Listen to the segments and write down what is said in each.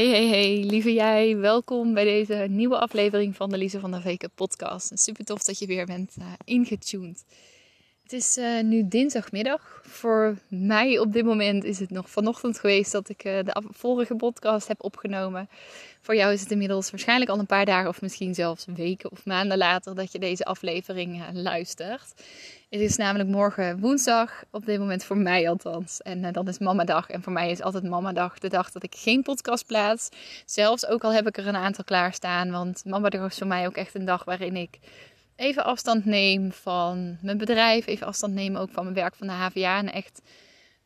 Hey, hey, hey, lieve jij. Welkom bij deze nieuwe aflevering van de Lise van der Veken podcast. Super tof dat je weer bent uh, ingetuned. Het is uh, nu dinsdagmiddag. Voor mij op dit moment is het nog vanochtend geweest dat ik uh, de vorige podcast heb opgenomen. Voor jou is het inmiddels waarschijnlijk al een paar dagen of misschien zelfs weken of maanden later dat je deze aflevering uh, luistert. Het is namelijk morgen woensdag, op dit moment voor mij althans. En dan is mamadag. En voor mij is altijd mamadag de dag dat ik geen podcast plaats. Zelfs ook al heb ik er een aantal klaarstaan. Want mamadag is voor mij ook echt een dag waarin ik even afstand neem van mijn bedrijf, even afstand neem ook van mijn werk van de HVA en echt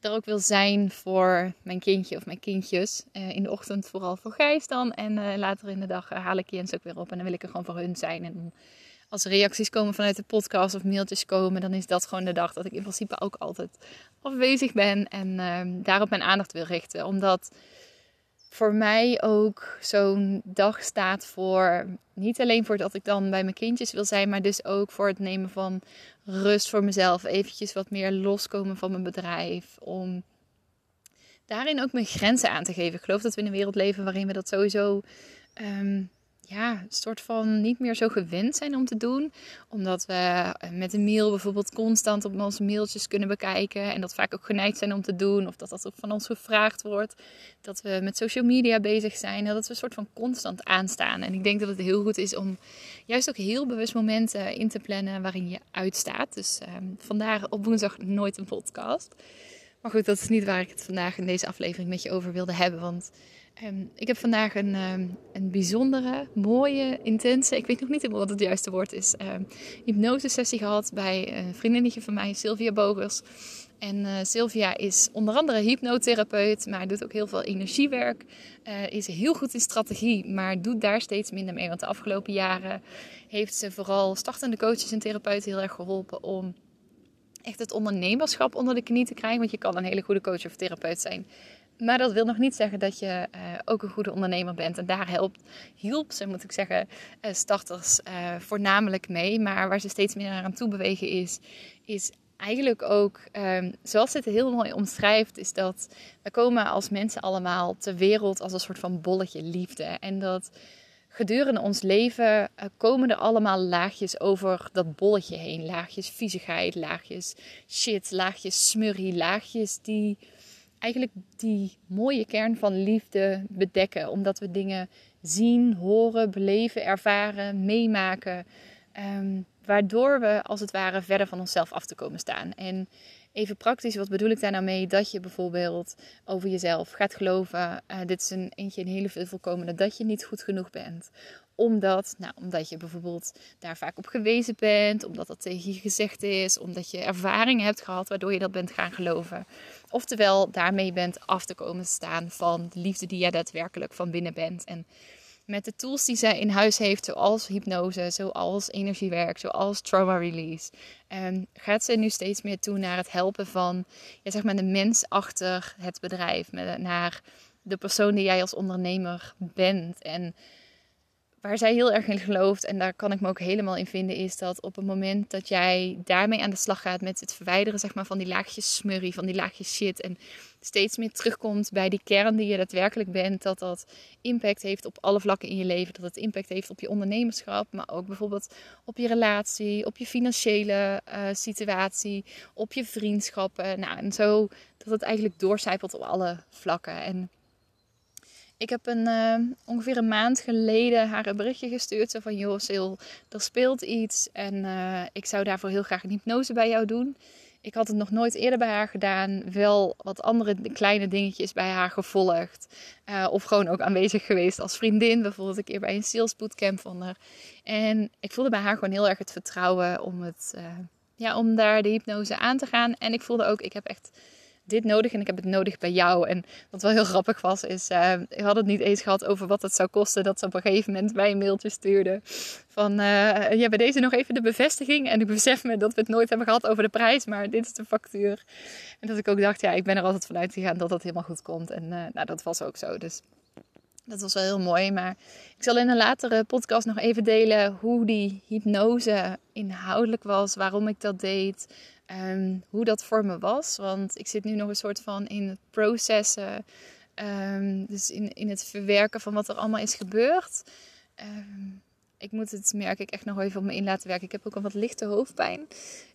er ook wil zijn voor mijn kindje of mijn kindjes. Uh, in de ochtend vooral voor Gijs dan en uh, later in de dag uh, haal ik Jens ook weer op en dan wil ik er gewoon voor hun zijn. En als er reacties komen vanuit de podcast of mailtjes komen, dan is dat gewoon de dag dat ik in principe ook altijd afwezig ben en ehm, daarop mijn aandacht wil richten. Omdat voor mij ook zo'n dag staat voor niet alleen voor dat ik dan bij mijn kindjes wil zijn, maar dus ook voor het nemen van rust voor mezelf. Eventjes wat meer loskomen van mijn bedrijf. Om daarin ook mijn grenzen aan te geven. Ik geloof dat we in een wereld leven waarin we dat sowieso um, ja, een soort van niet meer zo gewend zijn om te doen. Omdat we eh, met een mail bijvoorbeeld constant op onze mailtjes kunnen bekijken. En dat vaak ook geneigd zijn om te doen. Of dat dat ook van ons gevraagd wordt. Dat we met social media bezig zijn. Dat we een soort van constant aanstaan. En ik denk dat het heel goed is om juist ook heel bewust momenten in te plannen waarin je uitstaat. Dus um, vandaar op woensdag nooit een podcast. Maar goed, dat is niet waar ik het vandaag in deze aflevering met je over wilde hebben. Want Um, ik heb vandaag een, um, een bijzondere, mooie, intense, ik weet nog niet helemaal wat het juiste woord is, um, hypnose sessie gehad bij een vriendinnetje van mij, Sylvia Bogers. En uh, Sylvia is onder andere hypnotherapeut, maar doet ook heel veel energiewerk. Uh, is heel goed in strategie, maar doet daar steeds minder mee. Want de afgelopen jaren heeft ze vooral startende coaches en therapeuten heel erg geholpen om echt het ondernemerschap onder de knie te krijgen. Want je kan een hele goede coach of therapeut zijn. Maar dat wil nog niet zeggen dat je uh, ook een goede ondernemer bent. En daar helpt, hielp ze, moet ik zeggen, uh, starters uh, voornamelijk mee. Maar waar ze steeds meer aan toe bewegen is, is eigenlijk ook, um, zoals het heel mooi omschrijft, is dat we komen als mensen allemaal ter wereld als een soort van bolletje liefde. En dat gedurende ons leven komen er allemaal laagjes over dat bolletje heen. Laagjes viezigheid, laagjes shit, laagjes smurrie, laagjes die eigenlijk die mooie kern van liefde bedekken. Omdat we dingen zien, horen, beleven, ervaren, meemaken. Um, waardoor we als het ware verder van onszelf af te komen staan. En even praktisch, wat bedoel ik daar nou mee? Dat je bijvoorbeeld over jezelf gaat geloven. Uh, dit is een eentje een hele veel voorkomende. Dat je niet goed genoeg bent omdat, nou, omdat je bijvoorbeeld daar vaak op gewezen bent, omdat dat tegen je gezegd is, omdat je ervaringen hebt gehad waardoor je dat bent gaan geloven. Oftewel, daarmee bent af te komen staan van de liefde die jij daadwerkelijk van binnen bent. En met de tools die zij in huis heeft, zoals hypnose, zoals energiewerk, zoals trauma release, um, gaat ze nu steeds meer toe naar het helpen van ja, zeg maar de mens achter het bedrijf, naar de persoon die jij als ondernemer bent. En waar zij heel erg in gelooft, en daar kan ik me ook helemaal in vinden, is dat op het moment dat jij daarmee aan de slag gaat met het verwijderen zeg maar, van die laagjes smurrie, van die laagjes shit, en steeds meer terugkomt bij die kern die je daadwerkelijk bent, dat dat impact heeft op alle vlakken in je leven. Dat het impact heeft op je ondernemerschap, maar ook bijvoorbeeld op je relatie, op je financiële uh, situatie, op je vriendschappen. Nou, en zo dat het eigenlijk doorcijpelt op alle vlakken. En ik heb een, uh, ongeveer een maand geleden haar een berichtje gestuurd. Zo van, joh Sil, er speelt iets en uh, ik zou daarvoor heel graag een hypnose bij jou doen. Ik had het nog nooit eerder bij haar gedaan. Wel wat andere kleine dingetjes bij haar gevolgd. Uh, of gewoon ook aanwezig geweest als vriendin. Bijvoorbeeld een keer bij een sales bootcamp van haar. En ik voelde bij haar gewoon heel erg het vertrouwen om, het, ja, om daar de hypnose aan te gaan. En ik voelde ook, ik heb echt dit nodig en ik heb het nodig bij jou. En wat wel heel grappig was, is, uh, ik had het niet eens gehad over wat het zou kosten. Dat ze op een gegeven moment bij een mailtje stuurde van, uh, ja, bij deze nog even de bevestiging. En ik besef me dat we het nooit hebben gehad over de prijs, maar dit is de factuur. En dat ik ook dacht, ja, ik ben er altijd vanuit gegaan dat dat helemaal goed komt. En uh, nou, dat was ook zo, dus... Dat was wel heel mooi, maar ik zal in een latere podcast nog even delen hoe die hypnose inhoudelijk was, waarom ik dat deed, um, hoe dat voor me was. Want ik zit nu nog een soort van in het processen. Um, dus in, in het verwerken van wat er allemaal is gebeurd. Um, ik moet het, merk ik, echt nog even op me in laten werken. Ik heb ook een wat lichte hoofdpijn.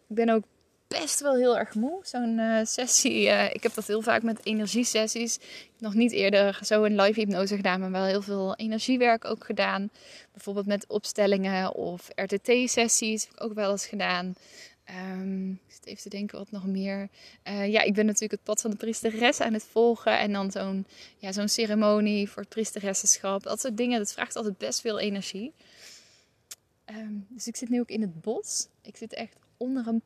Ik ben ook best wel heel erg moe. Zo'n uh, sessie, uh, ik heb dat heel vaak met energiesessies. Ik heb nog niet eerder zo een live hypnose gedaan, maar wel heel veel energiewerk ook gedaan. Bijvoorbeeld met opstellingen of RTT-sessies heb ik ook wel eens gedaan. Um, ik zit even te denken wat nog meer. Uh, ja, ik ben natuurlijk het pad van de priesteres aan het volgen. En dan zo'n ja, zo'n ceremonie voor het priesteressenschap. Dat soort dingen, dat vraagt altijd best veel energie. Um, dus ik zit nu ook in het bos. Ik zit echt onder een...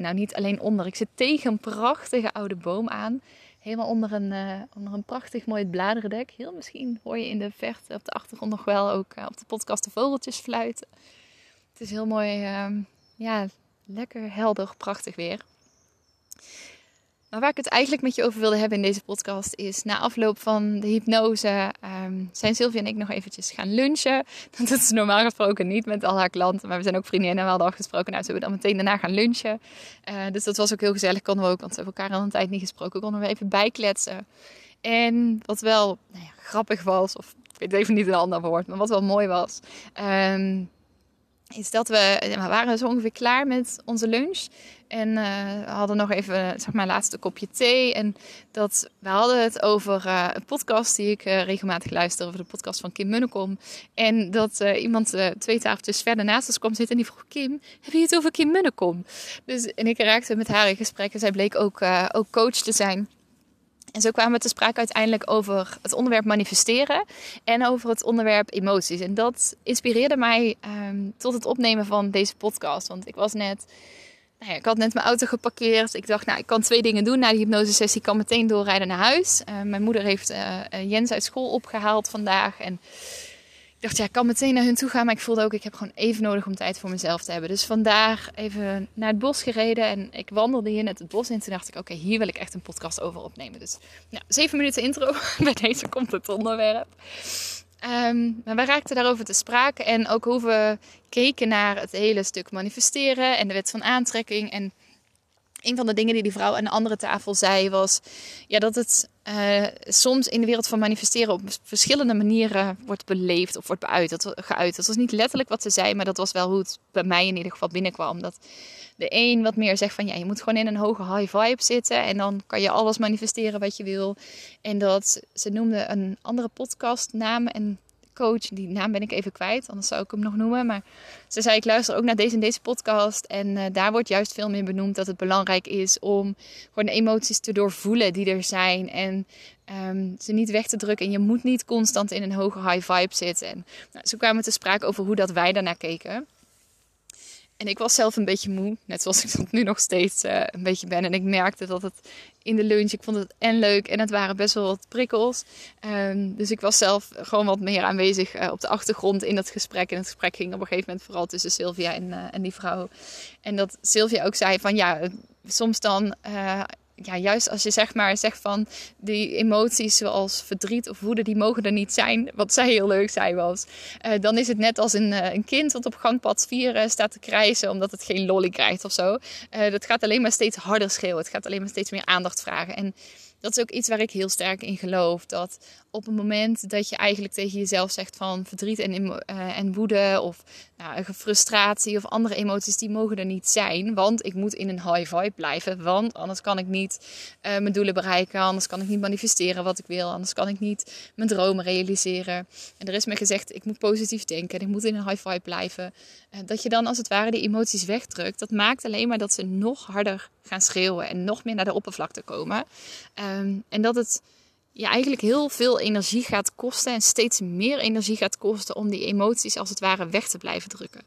Nou, niet alleen onder. Ik zit tegen een prachtige oude boom aan. Helemaal onder een, uh, onder een prachtig mooi bladerendek. Heel misschien hoor je in de verte op de achtergrond nog wel ook uh, op de podcast de vogeltjes fluiten. Het is heel mooi... Uh, ja, lekker helder, prachtig weer. Maar waar ik het eigenlijk met je over wilde hebben in deze podcast is... na afloop van de hypnose um, zijn Sylvie en ik nog eventjes gaan lunchen. Dat is normaal gesproken niet met al haar klanten. Maar we zijn ook vriendinnen en we hadden afgesproken... nou, zullen we dan meteen daarna gaan lunchen. Uh, dus dat was ook heel gezellig. Konden we ook, want we hebben elkaar al een tijd niet gesproken... konden we even bijkletsen. En wat wel nou ja, grappig was... of ik weet even niet een ander woord... maar wat wel mooi was... Um, is dat we, we waren zo ongeveer klaar met onze lunch. En we hadden nog even, zeg maar, laatste kopje thee. En dat, we hadden het over uh, een podcast die ik uh, regelmatig luister. Over de podcast van Kim Munnekom. En dat iemand twee tafeltjes verder naast ons kwam zitten. En die vroeg, Kim, heb je het over Kim Munnekom? Dus, en ik raakte met haar in gesprek. En zij bleek ook, ook coach te zijn. En zo kwamen we te sprake uiteindelijk over het onderwerp manifesteren en over het onderwerp emoties. En dat inspireerde mij um, tot het opnemen van deze podcast. Want ik was net, nou ik had net mijn auto geparkeerd. Ik dacht, nou, ik kan twee dingen doen na die hypnosesessie. Ik kan meteen doorrijden naar huis. Uh, mijn moeder heeft uh, Jens uit school opgehaald vandaag. En ik dacht, ja, ik kan meteen naar hun toe gaan. Maar ik voelde ook, ik heb gewoon even nodig om tijd voor mezelf te hebben. Dus vandaag even naar het bos gereden. En ik wandelde hier net het bos in. Toen dacht ik, oké, hier wil ik echt een podcast over opnemen. Dus ja, zeven minuten intro. Bij deze komt het onderwerp. Um, maar we raakten daarover te sprake. En ook hoe we keken naar het hele stuk manifesteren. En de wet van aantrekking. En een van de dingen die die vrouw aan de andere tafel zei was ja, dat het uh, soms in de wereld van manifesteren op verschillende manieren wordt beleefd of wordt geuit. Dat was niet letterlijk wat ze zei, maar dat was wel hoe het bij mij in ieder geval binnenkwam. Dat de een wat meer zegt van ja, je moet gewoon in een hoge high vibe zitten en dan kan je alles manifesteren wat je wil. En dat ze noemde een andere podcast naam en coach. Die naam ben ik even kwijt, anders zou ik hem nog noemen. Maar ze zei: Ik luister ook naar deze en deze podcast. En uh, daar wordt juist veel meer benoemd dat het belangrijk is om gewoon de emoties te doorvoelen die er zijn. En um, ze niet weg te drukken. En je moet niet constant in een hoge high vibe zitten. En nou, zo kwamen te sprake over hoe dat wij daarnaar keken. En ik was zelf een beetje moe, net zoals ik dat nu nog steeds uh, een beetje ben. En ik merkte dat het in de lunch, ik vond het en leuk en het waren best wel wat prikkels. Um, dus ik was zelf gewoon wat meer aanwezig uh, op de achtergrond in dat gesprek. En het gesprek ging op een gegeven moment vooral tussen Sylvia en, uh, en die vrouw. En dat Sylvia ook zei van ja, soms dan ja, juist als je zeg maar zegt van die emoties zoals verdriet of woede, die mogen er niet zijn. Wat zij heel leuk zei was. Uh, dan is het net als een, uh, een kind dat op gangpad 4 staat te krijsen omdat het geen lolly krijgt of zo. Dat gaat alleen maar steeds harder schreeuwen. Het gaat alleen maar steeds meer aandacht vragen. En dat is ook iets waar ik heel sterk in geloof. Dat op het moment dat je eigenlijk tegen jezelf zegt van verdriet en, uh, en woede of nou, frustratie of andere emoties, die mogen er niet zijn. Want ik moet in een high vibe blijven. Want anders kan ik niet uh, mijn doelen bereiken. Anders kan ik niet manifesteren wat ik wil. Anders kan ik niet mijn dromen realiseren. En er is me gezegd, ik moet positief denken. Ik moet in een high vibe blijven. Uh, dat je dan als het ware die emoties wegdrukt. Dat maakt alleen maar dat ze nog harder gaan schreeuwen. En nog meer naar de oppervlakte komen. Um, en dat het je eigenlijk heel veel energie gaat kosten en steeds meer energie gaat kosten om die emoties als het ware weg te blijven drukken.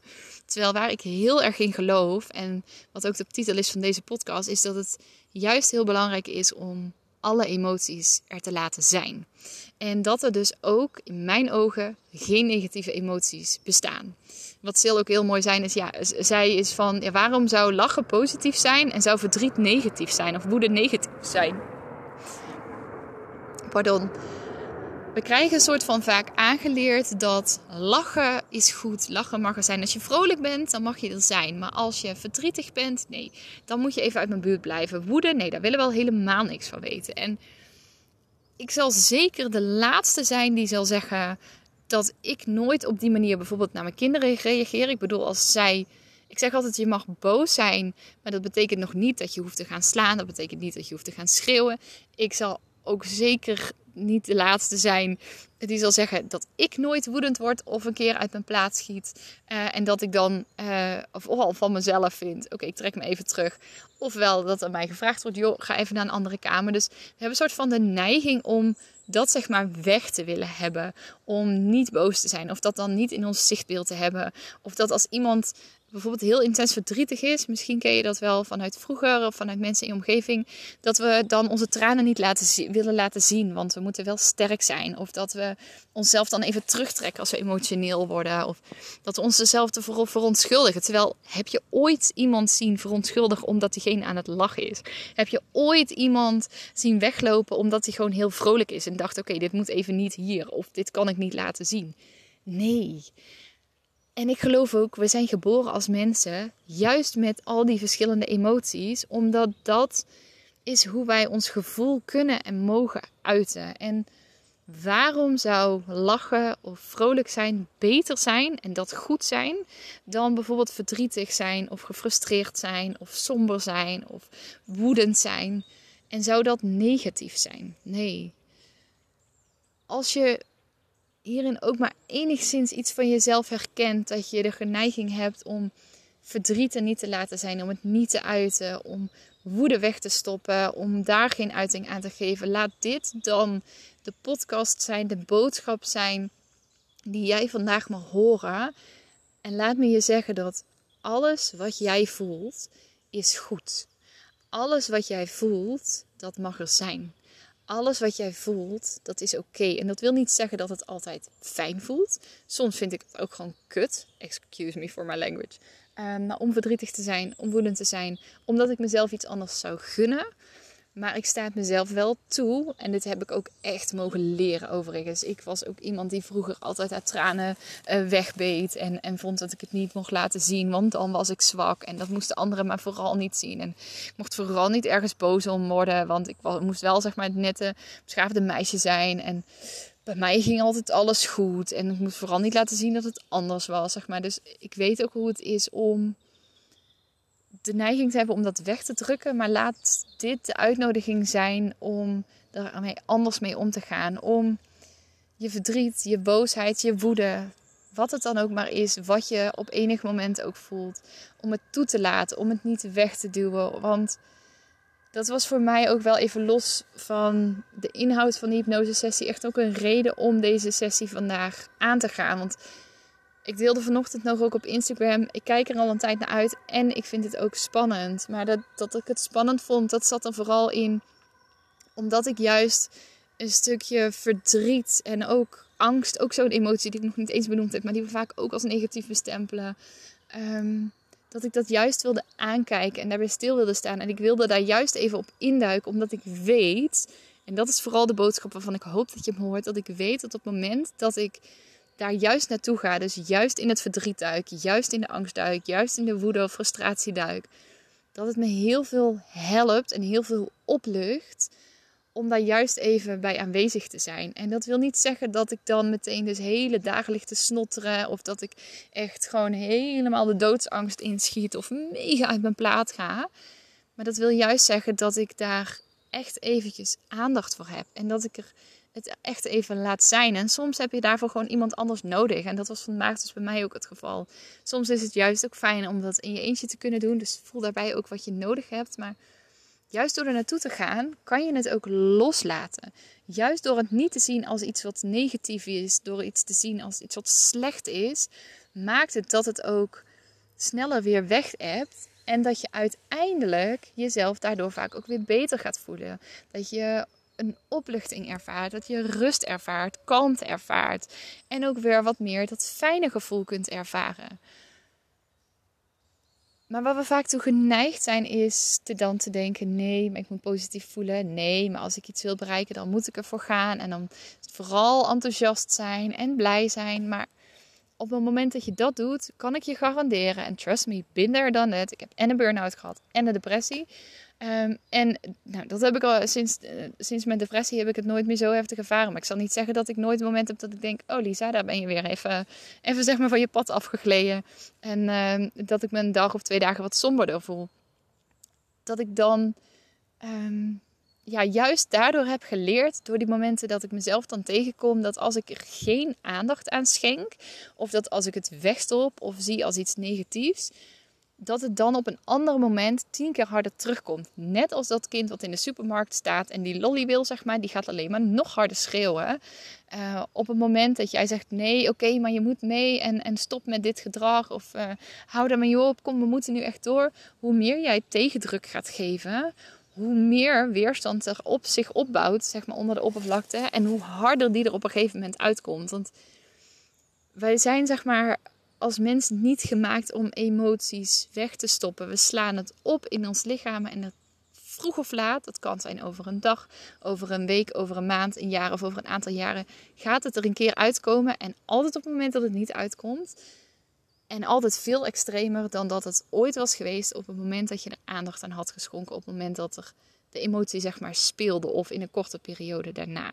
Terwijl waar ik heel erg in geloof en wat ook de titel is van deze podcast, is dat het juist heel belangrijk is om alle emoties er te laten zijn. En dat er dus ook in mijn ogen geen negatieve emoties bestaan. Wat Sil ook heel mooi zijn is, ja, zij is van, waarom zou lachen positief zijn en zou verdriet negatief zijn of woede negatief zijn? Pardon. We krijgen een soort van vaak aangeleerd dat lachen is goed. Lachen mag er zijn. Als je vrolijk bent, dan mag je er zijn. Maar als je verdrietig bent, nee, dan moet je even uit mijn buurt blijven. Woede, nee, daar willen we wel helemaal niks van weten. En ik zal zeker de laatste zijn die zal zeggen dat ik nooit op die manier bijvoorbeeld naar mijn kinderen reageer. Ik bedoel, als zij. Ik zeg altijd, je mag boos zijn, maar dat betekent nog niet dat je hoeft te gaan slaan. Dat betekent niet dat je hoeft te gaan schreeuwen. Ik zal ook zeker niet de laatste zijn die zal zeggen dat ik nooit woedend word of een keer uit mijn plaats schiet. Uh, en dat ik dan uh, vooral van mezelf vind: oké, ik trek me even terug. Ofwel dat er mij gevraagd wordt: joh, ga even naar een andere kamer. Dus we hebben een soort van de neiging om dat zeg maar weg te willen hebben. Om niet boos te zijn. Of dat dan niet in ons zichtbeeld te hebben. Of dat als iemand bijvoorbeeld heel intens verdrietig is, misschien ken je dat wel vanuit vroeger of vanuit mensen in je omgeving, dat we dan onze tranen niet laten willen laten zien, want we moeten wel sterk zijn. Of dat we onszelf dan even terugtrekken als we emotioneel worden. Of dat we onszelf ervoor verontschuldigen. Terwijl heb je ooit iemand zien verontschuldigen omdat diegene aan het lachen is? Heb je ooit iemand zien weglopen omdat hij gewoon heel vrolijk is en dacht: oké, dit moet even niet hier of dit kan ik niet laten zien? Nee. En ik geloof ook, we zijn geboren als mensen, juist met al die verschillende emoties, omdat dat is hoe wij ons gevoel kunnen en mogen uiten. En waarom zou lachen of vrolijk zijn beter zijn en dat goed zijn dan bijvoorbeeld verdrietig zijn of gefrustreerd zijn of somber zijn of woedend zijn? En zou dat negatief zijn? Nee. Als je hierin ook maar enigszins iets van jezelf herkent. Dat je de geneiging hebt om verdriet er niet te laten zijn, om het niet te uiten, om woede weg te stoppen, om daar geen uiting aan te geven. Laat dit dan de podcast zijn, de boodschap zijn die jij vandaag mag horen. En laat me je zeggen dat alles wat jij voelt is goed. Alles wat jij voelt, dat mag er zijn alles wat jij voelt, dat is oké. En dat wil niet zeggen dat het altijd fijn voelt. Soms vind ik het ook gewoon kut. Excuse me for my language. Maar om verdrietig te zijn, om woedend te zijn, omdat ik mezelf iets anders zou gunnen. Maar ik sta het mezelf wel toe. En dit heb ik ook echt mogen leren overigens. Ik was ook iemand die vroeger altijd uit tranen uh, wegbeet. En, en vond dat ik het niet mocht laten zien. Want dan was ik zwak. En dat moesten anderen maar vooral niet zien. En ik mocht vooral niet ergens boos om worden. Want ik moest wel zeg maar het nette, beschaafde meisje zijn. En bij mij ging altijd alles goed. En ik moest vooral niet laten zien dat het anders was. Zeg maar. Dus ik weet ook hoe het is om de neiging te hebben om dat weg te drukken. Maar laat dit de uitnodiging zijn om daarmee anders mee om te gaan. Om je verdriet, je boosheid, je woede, wat het dan ook maar is, wat je op enig moment ook voelt, om het toe te laten, om het niet weg te duwen. Want dat was voor mij ook wel even los van de inhoud van die hypnosesessie echt ook een reden om deze sessie vandaag aan te gaan. Want ik deelde vanochtend nog ook op Instagram. Ik kijk er al een tijd naar uit en ik vind het ook spannend. Maar dat, dat ik het spannend vond, dat zat er vooral in omdat ik juist een stukje verdriet en ook angst, ook zo'n emotie die ik nog niet eens benoemd heb, maar die we vaak ook als negatief bestempelen. Um, dat ik dat juist wilde aankijken en daarbij stil wilde staan. En ik wilde daar juist even op induiken, omdat ik weet, en dat is vooral de boodschap waarvan ik hoop dat je hem hoort, dat ik weet dat op het moment dat ik daar juist naartoe ga, dus juist in het verdriet duik, juist in de angst duik, juist in de woede of frustratie duik, dat het me heel veel helpt en heel veel oplucht om daar juist even bij aanwezig te zijn. En dat wil niet zeggen dat ik dan meteen dus hele dagen ligt te snotteren. Of dat ik echt gewoon helemaal de doodsangst inschiet. Of mega uit mijn plaat ga. Maar dat wil juist zeggen dat ik daar echt eventjes aandacht voor heb. En dat ik er het echt even laat zijn. En soms heb je daarvoor gewoon iemand anders nodig. En dat was vandaag dus bij mij ook het geval. Soms is het juist ook fijn om dat in je eentje te kunnen doen. Dus voel daarbij ook wat je nodig hebt. Maar Juist door er naartoe te gaan, kan je het ook loslaten. Juist door het niet te zien als iets wat negatief is, door iets te zien als iets wat slecht is, maakt het dat het ook sneller weer weg hebt. En dat je uiteindelijk jezelf daardoor vaak ook weer beter gaat voelen. Dat je een opluchting ervaart, dat je rust ervaart, kalmte ervaart. En ook weer wat meer dat fijne gevoel kunt ervaren. Maar waar we vaak toe geneigd zijn, is te dan te denken: nee, maar ik moet positief voelen. Nee, maar als ik iets wil bereiken, dan moet ik ervoor gaan. En dan vooral enthousiast zijn en blij zijn. Maar op het moment dat je dat doet, kan ik je garanderen. En trust me, binder dan het. Ik heb en een burn-out gehad en een depressie. Ehm, en nou, dat heb ik al sinds, uh, sinds mijn depressie heb ik het nooit meer zo heftig ervaren. Maar ik zal niet zeggen dat ik nooit een moment heb dat ik denk: Oh Lisa, daar ben je weer even, even zeg maar van je pad afgegleden. En uh, dat ik me een dag of twee dagen wat somberder voel. Dat ik dan um, ja, juist daardoor heb geleerd, door die momenten dat ik mezelf dan tegenkom, dat als ik er geen aandacht aan schenk, of dat als ik het wegstop of zie als iets negatiefs dat het dan op een ander moment tien keer harder terugkomt. Net als dat kind wat in de supermarkt staat en die lolly wil, zeg maar, die gaat alleen maar nog harder schreeuwen. Uh, op het moment dat jij zegt: nee, oké, maar je moet mee en, en stop met dit gedrag. Of uh, hou daar maar op, kom, we moeten nu echt door. Hoe meer jij tegendruk gaat geven, hoe meer weerstand er op zich opbouwt, zeg maar, onder de oppervlakte. En hoe harder die er op een gegeven moment uitkomt. Want wij zijn, zeg maar, als mens niet gemaakt om emoties weg te stoppen. We slaan het op in ons lichaam en dat vroeg of laat, dat kan zijn over een dag, over een week, over een maand, een jaar of over een aantal jaren, gaat het er een keer uitkomen. En altijd op het moment dat het niet uitkomt. En altijd veel extremer dan dat het ooit was geweest op het moment dat je er aandacht aan had geschonken. Op het moment dat er de emotie zeg maar speelde of in een korte periode daarna.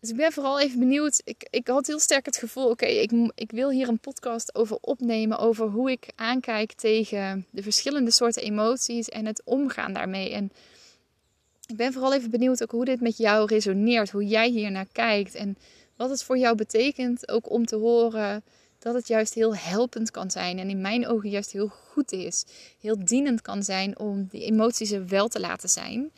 Dus ik ben vooral even benieuwd. Ik, ik had heel sterk het gevoel: oké, ik, ik wil hier een podcast over opnemen. Over hoe ik aankijk tegen de verschillende soorten emoties en het omgaan daarmee. En ik ben vooral even benieuwd ook hoe dit met jou resoneert. Hoe jij hier naar kijkt. En wat het voor jou betekent ook om te horen dat het juist heel helpend kan zijn. En in mijn ogen juist heel goed is. Heel dienend kan zijn om die emoties er wel te laten zijn.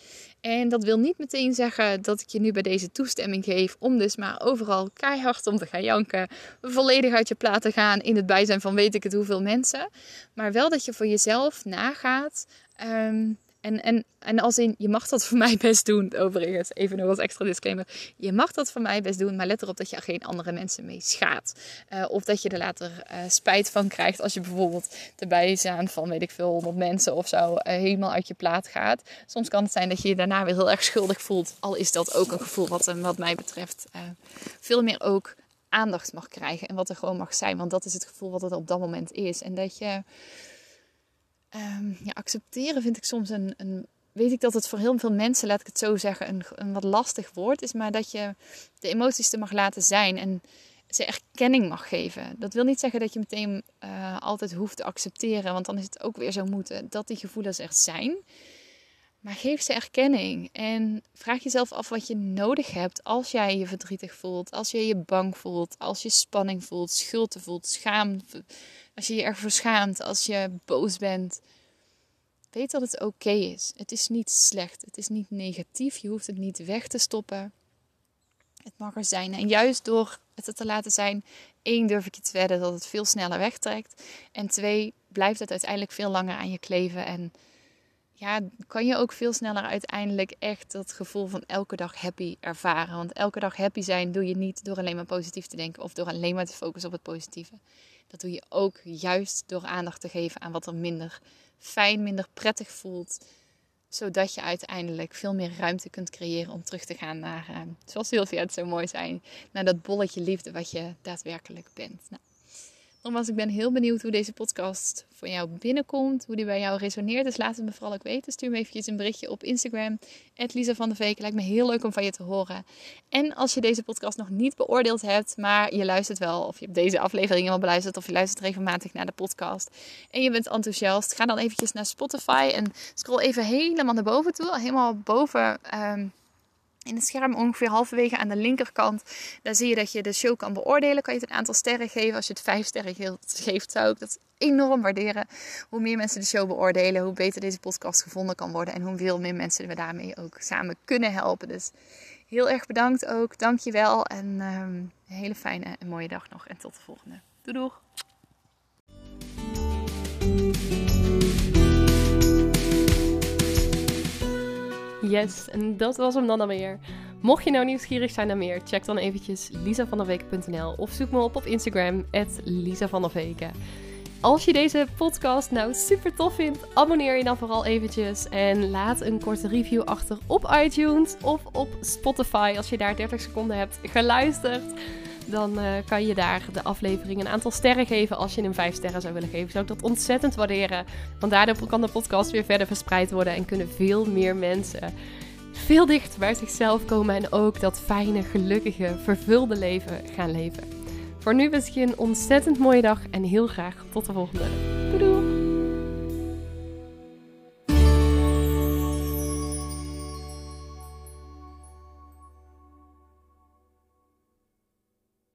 En dat wil niet meteen zeggen dat ik je nu bij deze toestemming geef om dus maar overal keihard om te gaan janken, volledig uit je plaat te gaan in het bijzijn van weet ik het hoeveel mensen. Maar wel dat je voor jezelf nagaat. Um, en, en, en als in, je mag dat voor mij best doen, overigens, even nog als extra disclaimer. Je mag dat voor mij best doen, maar let erop dat je er geen andere mensen mee schaadt. Uh, of dat je er later uh, spijt van krijgt als je bijvoorbeeld erbij staan van, weet ik veel, honderd mensen of zo, uh, helemaal uit je plaat gaat. Soms kan het zijn dat je je daarna weer heel erg schuldig voelt. Al is dat ook een gevoel wat, wat mij betreft veel meer ook aandacht mag krijgen. En wat er gewoon mag zijn, want dat is het gevoel wat het op dat moment is. En dat je um, ja, accepteren vind ik soms een, een. Weet ik dat het voor heel veel mensen, laat ik het zo zeggen, een, een wat lastig woord is. Maar dat je de emoties er mag laten zijn en ze erkenning mag geven. Dat wil niet zeggen dat je meteen uh, altijd hoeft te accepteren. Want dan is het ook weer zo moeten dat die gevoelens er zijn. Maar geef ze erkenning en vraag jezelf af wat je nodig hebt als jij je verdrietig voelt, als je je bang voelt, als je spanning voelt, schuld voelt, schaamte, als je je ervoor schaamt, als je boos bent. Weet dat het oké is. Het is niet slecht, het is niet negatief, je hoeft het niet weg te stoppen. Het mag er zijn. En juist door het te laten zijn, één durf ik je te wedden dat het veel sneller wegtrekt. En twee, blijft het uiteindelijk veel langer aan je kleven en ja, kan je ook veel sneller uiteindelijk echt dat gevoel van elke dag happy ervaren. Want elke dag happy zijn doe je niet door alleen maar positief te denken of door alleen maar te focussen op het positieve. Dat doe je ook juist door aandacht te geven aan wat er minder fijn, minder prettig voelt. Zodat je uiteindelijk veel meer ruimte kunt creëren om terug te gaan naar, uh, zoals Sylvia het zo mooi zei, naar dat bolletje liefde wat je daadwerkelijk bent. Nou, Nogmaals, ik ben heel benieuwd hoe deze podcast voor jou binnenkomt. Hoe die bij jou resoneert. Dus laat het me vooral ook weten. Stuur me eventjes een berichtje op Instagram. Lisa van de Veek. Lijkt me heel leuk om van je te horen. En als je deze podcast nog niet beoordeeld hebt. Maar je luistert wel. Of je hebt deze afleveringen al beluisterd. Of je luistert regelmatig naar de podcast. En je bent enthousiast. Ga dan eventjes naar Spotify. En scroll even helemaal naar boven toe. Helemaal boven... Ehm, in het scherm ongeveer halverwege aan de linkerkant. Daar zie je dat je de show kan beoordelen. Kan je het een aantal sterren geven. Als je het vijf sterren geeft, zou ik dat enorm waarderen. Hoe meer mensen de show beoordelen, hoe beter deze podcast gevonden kan worden. En hoe veel meer mensen we daarmee ook samen kunnen helpen. Dus heel erg bedankt ook. Dank je wel. En um, een hele fijne en mooie dag nog. En tot de volgende. Doei doeg! Yes, en dat was hem dan alweer. Mocht je nou nieuwsgierig zijn naar meer, check dan eventjes lisavanderweken.nl of zoek me op op Instagram, lisavanderweken. Als je deze podcast nou super tof vindt, abonneer je dan vooral eventjes en laat een korte review achter op iTunes of op Spotify als je daar 30 seconden hebt geluisterd dan uh, kan je daar de aflevering een aantal sterren geven. Als je hem 5 sterren zou willen geven, zou ik dat ontzettend waarderen. Want daardoor kan de podcast weer verder verspreid worden en kunnen veel meer mensen veel dichter bij zichzelf komen en ook dat fijne, gelukkige, vervulde leven gaan leven. Voor nu wens ik je een ontzettend mooie dag en heel graag tot de volgende. Doei doei!